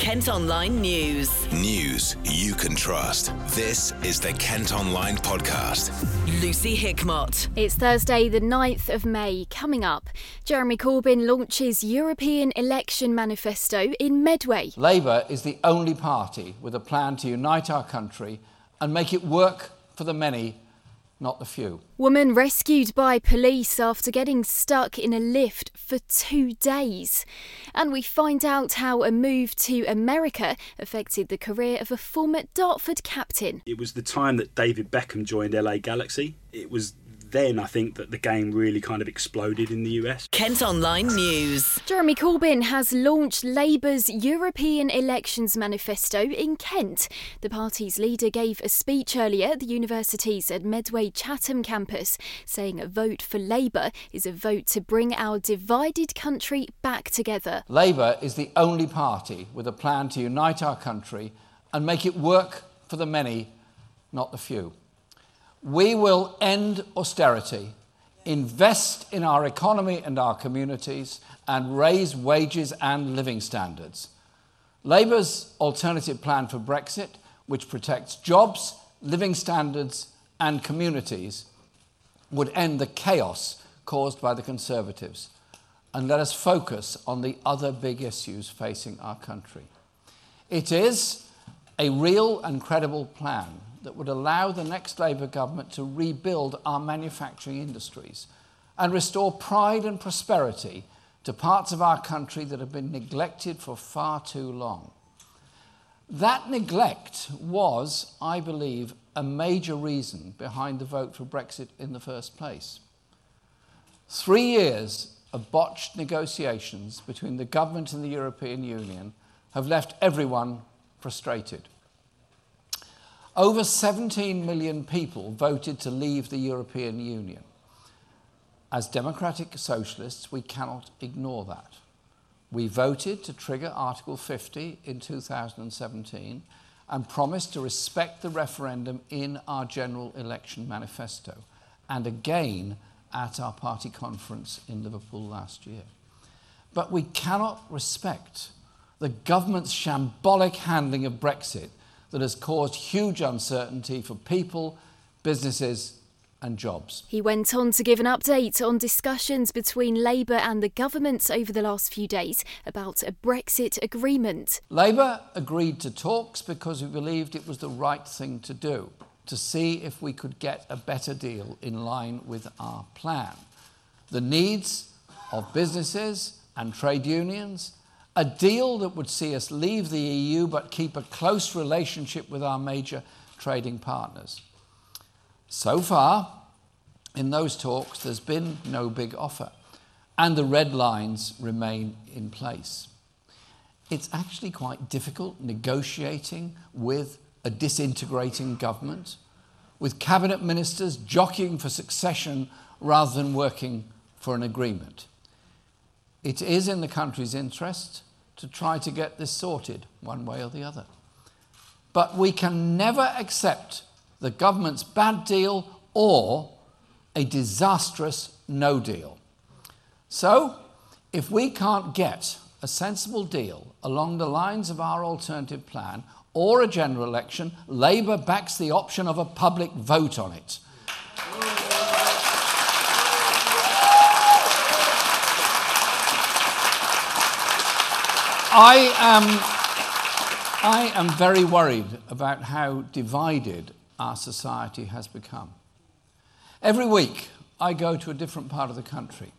Kent Online News. News you can trust. This is the Kent Online Podcast. Lucy Hickmott. It's Thursday, the 9th of May. Coming up, Jeremy Corbyn launches European election manifesto in Medway. Labour is the only party with a plan to unite our country and make it work for the many not the few. Woman rescued by police after getting stuck in a lift for two days. And we find out how a move to America affected the career of a former Dartford captain. It was the time that David Beckham joined LA Galaxy. It was then I think that the game really kind of exploded in the US. Kent Online News. Jeremy Corbyn has launched Labour's European Elections Manifesto in Kent. The party's leader gave a speech earlier at the university's at Medway Chatham campus, saying a vote for Labour is a vote to bring our divided country back together. Labour is the only party with a plan to unite our country and make it work for the many, not the few. We will end austerity, invest in our economy and our communities, and raise wages and living standards. Labour's alternative plan for Brexit, which protects jobs, living standards, and communities, would end the chaos caused by the Conservatives and let us focus on the other big issues facing our country. It is a real and credible plan that would allow the next Labour government to rebuild our manufacturing industries and restore pride and prosperity to parts of our country that have been neglected for far too long. That neglect was, I believe, a major reason behind the vote for Brexit in the first place. Three years of botched negotiations between the government and the European Union have left everyone frustrated. Over 17 million people voted to leave the European Union. As democratic socialists, we cannot ignore that. We voted to trigger Article 50 in 2017 and promised to respect the referendum in our general election manifesto and again at our party conference in Liverpool last year. But we cannot respect the government's shambolic handling of Brexit that has caused huge uncertainty for people, businesses, and jobs. He went on to give an update on discussions between Labour and the government over the last few days about a Brexit agreement. Labour agreed to talks because we believed it was the right thing to do, to see if we could get a better deal in line with our plan. The needs of businesses and trade unions a deal that would see us leave the EU but keep a close relationship with our major trading partners. So far, in those talks, there's been no big offer, and the red lines remain in place. It's actually quite difficult negotiating with a disintegrating government, with cabinet ministers jockeying for succession rather than working for an agreement. It is in the country's interest to try to get this sorted one way or the other. But we can never accept the government's bad deal or a disastrous no deal. So, if we can't get a sensible deal along the lines of our alternative plan or a general election, Labour backs the option of a public vote on it. I am, I am very worried about how divided our society has become. Every week, I go to a different part of the country,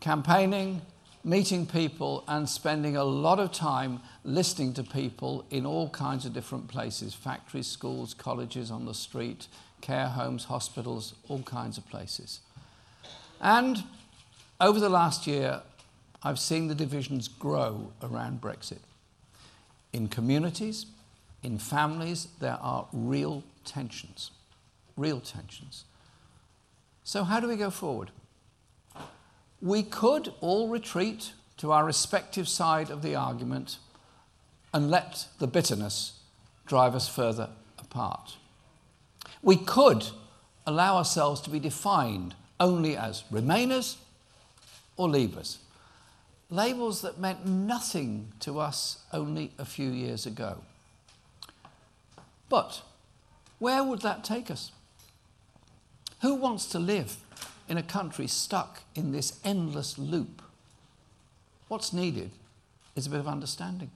campaigning, meeting people, and spending a lot of time listening to people in all kinds of different places factories, schools, colleges, on the street, care homes, hospitals, all kinds of places. And over the last year, I've seen the divisions grow around Brexit. In communities, in families, there are real tensions. Real tensions. So, how do we go forward? We could all retreat to our respective side of the argument and let the bitterness drive us further apart. We could allow ourselves to be defined only as Remainers or Leavers labels that meant nothing to us only a few years ago. But where would that take us? Who wants to live in a country stuck in this endless loop? What's needed is a bit of understanding.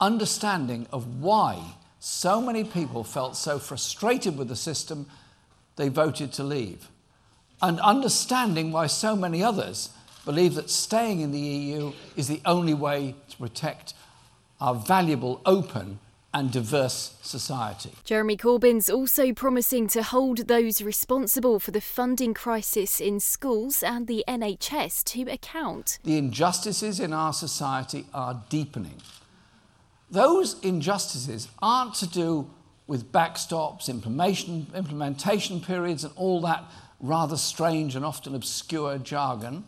Understanding of why so many people felt so frustrated with the system they voted to leave. And understanding why so many others believe that staying in the EU is the only way to protect our valuable, open, and diverse society. Jeremy Corbyn's also promising to hold those responsible for the funding crisis in schools and the NHS to account. The injustices in our society are deepening. Those injustices aren't to do with backstops, implementation, implementation periods, and all that rather strange and often obscure jargon.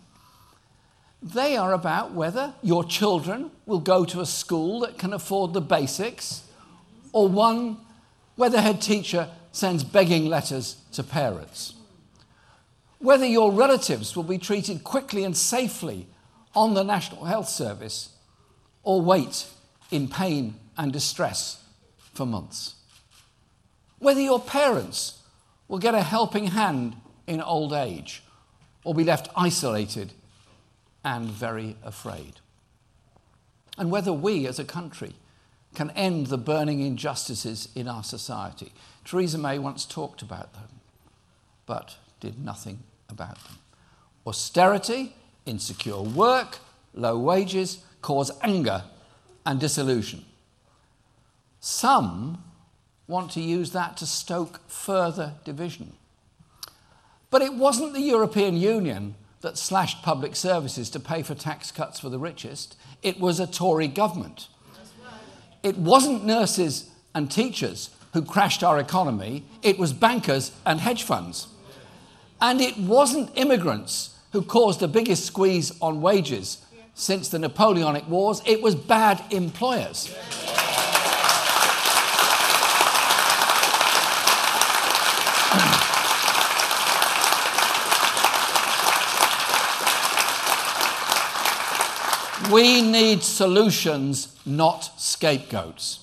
They are about whether your children will go to a school that can afford the basics or one where the head teacher sends begging letters to parents. Whether your relatives will be treated quickly and safely on the National Health Service or wait in pain and distress for months. Whether your parents will get a helping hand in old age or be left isolated and very afraid. And whether we as a country can end the burning injustices in our society. Theresa May once talked about them, but did nothing about them. Austerity, insecure work, low wages cause anger and disillusion. Some want to use that to stoke further division. But it wasn't the European Union that slashed public services to pay for tax cuts for the richest, it was a Tory government. It wasn't nurses and teachers who crashed our economy, it was bankers and hedge funds. And it wasn't immigrants who caused the biggest squeeze on wages since the Napoleonic Wars, it was bad employers. We need solutions, not scapegoats.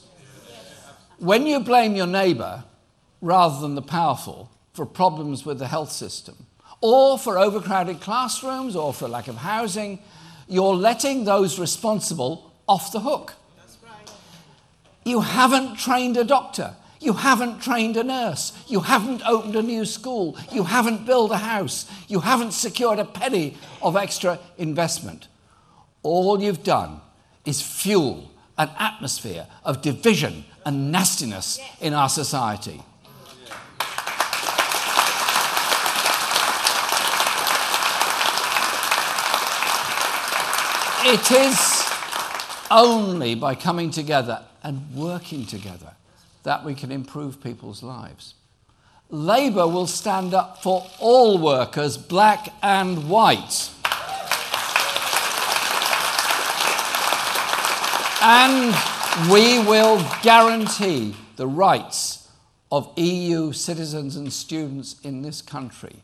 When you blame your neighbour rather than the powerful for problems with the health system, or for overcrowded classrooms, or for lack of housing, you're letting those responsible off the hook. You haven't trained a doctor. You haven't trained a nurse. You haven't opened a new school. You haven't built a house. You haven't secured a penny of extra investment all you've done is fuel an atmosphere of division and nastiness in our society. It is only by coming together and working together that we can improve people's lives. Labour will stand up for all workers, black and white. And we will guarantee the rights of EU citizens and students in this country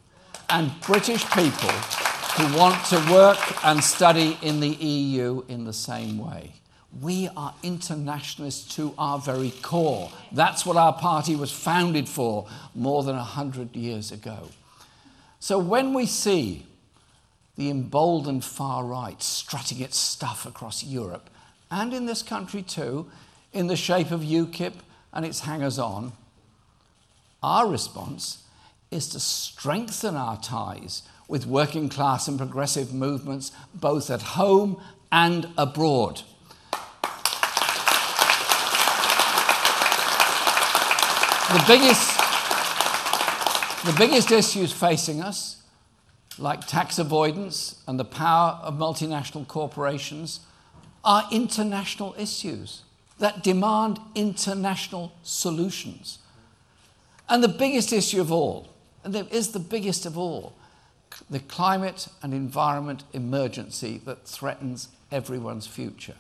and British people who want to work and study in the EU in the same way. We are internationalists to our very core. That's what our party was founded for more than 100 years ago. So when we see the emboldened far right strutting its stuff across Europe, and in this country too, in the shape of UKIP and its hangers on, our response is to strengthen our ties with working class and progressive movements both at home and abroad. The biggest, the biggest issues facing us, like tax avoidance and the power of multinational corporations, are international issues that demand international solutions. And the biggest issue of all, and it is the biggest of all, the climate and environment emergency that threatens everyone's future,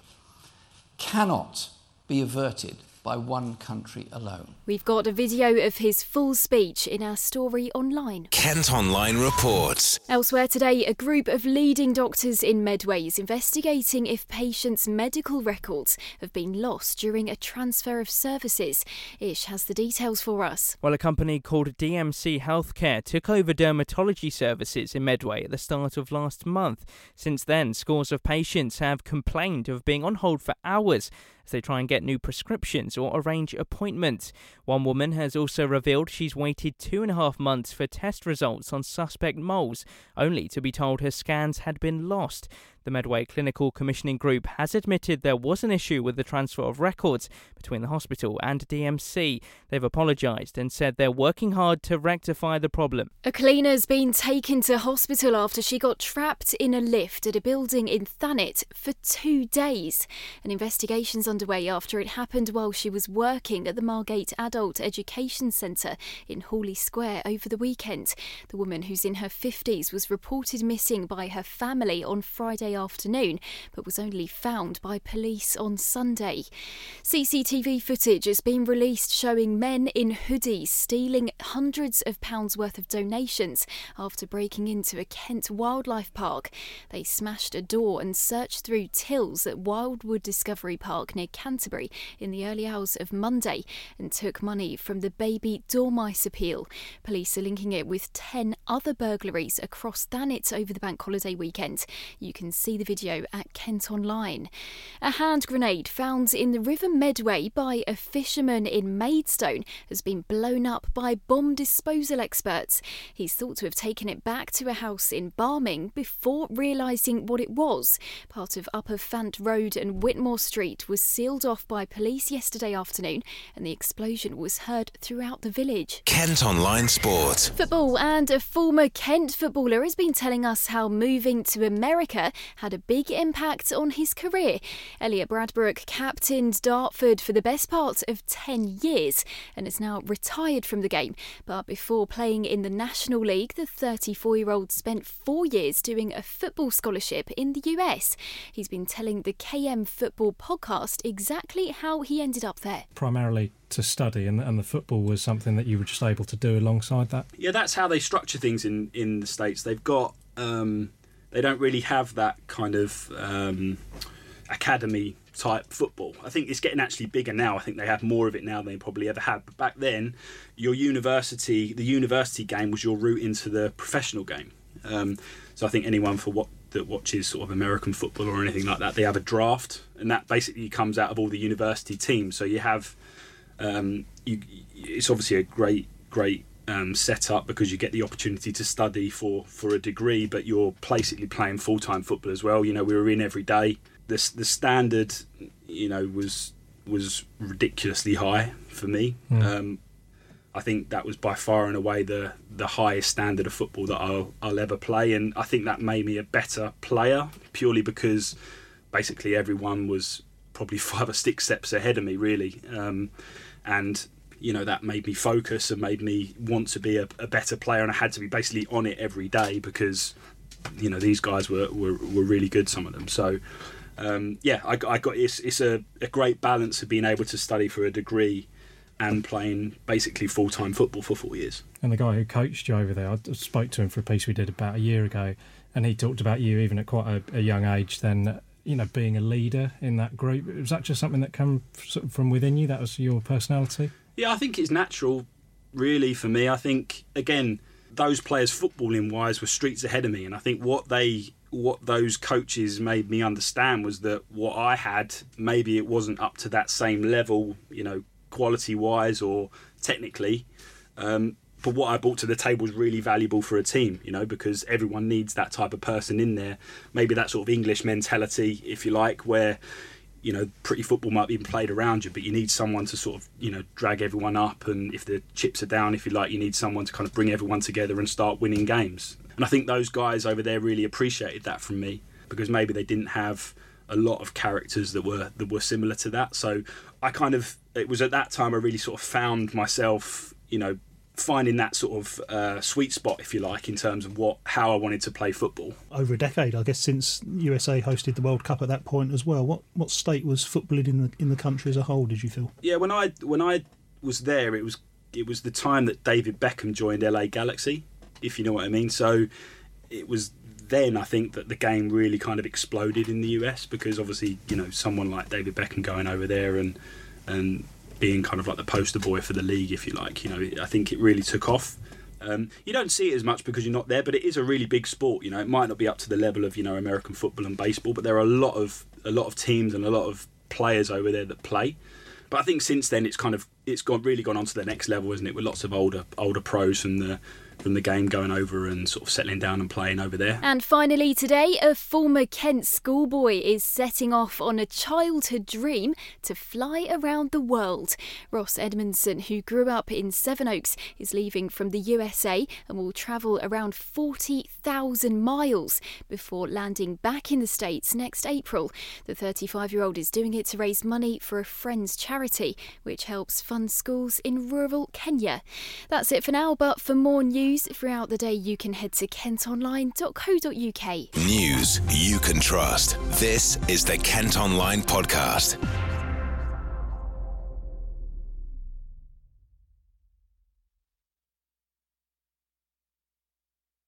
cannot be averted by one country alone. We've got a video of his full speech in our story online. Kent Online reports. Elsewhere today, a group of leading doctors in Medway is investigating if patients' medical records have been lost during a transfer of services. Ish has the details for us. Well, a company called DMC Healthcare took over dermatology services in Medway at the start of last month. Since then, scores of patients have complained of being on hold for hours as they try and get new prescriptions or arrange appointments. One woman has also revealed she's waited two and a half months for test results on suspect moles, only to be told her scans had been lost. The Medway Clinical Commissioning Group has admitted there was an issue with the transfer of records between the hospital and DMC. They've apologised and said they're working hard to rectify the problem. A cleaner's been taken to hospital after she got trapped in a lift at a building in Thanet for two days. An investigation's underway after it happened while she was working at the Margate Adult Education Centre in Hawley Square over the weekend. The woman, who's in her 50s, was reported missing by her family on Friday afternoon, but was only found by police on Sunday. CCTV footage has been released showing men in hoodies stealing hundreds of pounds worth of donations after breaking into a Kent wildlife park. They smashed a door and searched through tills at Wildwood Discovery Park near Canterbury in the early hours of Monday and took money from the baby dormice appeal. Police are linking it with 10 other burglaries across Thanet over the bank holiday weekend. You can see the video at Kent Online. A hand grenade found in the River Medway by a fisherman in Maidstone has been blown up by bomb disposal experts. He's thought to have taken it back to a house in Barming before realising what it was. Part of Upper Fant Road and Whitmore Street was sealed off by police yesterday afternoon, and the explosion was heard throughout the village. Kent Online Sport. Football and a former Kent footballer has been telling us how moving to America had a big impact on his career. Elliot Bradbrook captained Dartford for the best part of 10 years and is now retired from the game. But before playing in the National League, the 34 year old spent four years doing a football scholarship in the US. He's been telling the KM Football podcast exactly how he ended up there. Primarily to study, and, and the football was something that you were just able to do alongside that. Yeah, that's how they structure things in, in the States. They've got, um, they don't really have that kind of um, academy type football. I think it's getting actually bigger now. I think they have more of it now than they probably ever had. But back then, your university, the university game was your route into the professional game. Um, so I think anyone for what that watches sort of American football or anything like that, they have a draft, and that basically comes out of all the university teams. So you have, um, you, it's obviously a great, great um, setup because you get the opportunity to study for for a degree, but you're basically playing full time football as well. You know, we were in every day. The the standard, you know, was was ridiculously high for me. Um, I think that was by far and away the the highest standard of football that I'll I'll ever play, and I think that made me a better player purely because basically everyone was probably five or six steps ahead of me, really, um, and you know that made me focus and made me want to be a, a better player, and I had to be basically on it every day because you know these guys were were, were really good, some of them. So. Um, yeah, I, I got it's, it's a, a great balance of being able to study for a degree and playing basically full time football for four years. And the guy who coached you over there, I spoke to him for a piece we did about a year ago, and he talked about you even at quite a, a young age. Then, you know, being a leader in that group. Was that just something that came from within you? That was your personality. Yeah, I think it's natural, really, for me. I think again, those players footballing wise were streets ahead of me, and I think what they what those coaches made me understand was that what I had maybe it wasn't up to that same level, you know, quality wise or technically. Um, but what I brought to the table was really valuable for a team, you know, because everyone needs that type of person in there. Maybe that sort of English mentality, if you like, where you know, pretty football might be played around you, but you need someone to sort of, you know, drag everyone up. And if the chips are down, if you like, you need someone to kind of bring everyone together and start winning games. And I think those guys over there really appreciated that from me because maybe they didn't have a lot of characters that were that were similar to that. So I kind of it was at that time I really sort of found myself, you know, finding that sort of uh, sweet spot, if you like, in terms of what how I wanted to play football. Over a decade, I guess, since USA hosted the World Cup at that point as well. What what state was footballing in the in the country as a whole? Did you feel? Yeah, when I when I was there, it was it was the time that David Beckham joined LA Galaxy, if you know what I mean. So it was then I think that the game really kind of exploded in the US because obviously you know someone like David Beckham going over there and and being kind of like the poster boy for the league, if you like. You know, I think it really took off. Um, you don't see it as much because you're not there, but it is a really big sport. You know, it might not be up to the level of you know American football and baseball, but there are a lot of a lot of teams and a lot of players over there that play. But I think since then it's kind of it's gone really gone on to the next level, isn't it? With lots of older older pros from the from the game going over and sort of settling down and playing over there. And finally, today, a former Kent schoolboy is setting off on a childhood dream to fly around the world. Ross Edmondson, who grew up in Sevenoaks, is leaving from the USA and will travel around 40,000 miles before landing back in the States next April. The 35 year old is doing it to raise money for a friend's charity, which helps fund schools in rural Kenya. That's it for now, but for more news, news throughout the day, you can head to kentonline.co.uk. News you can trust. This is the Kent Online Podcast.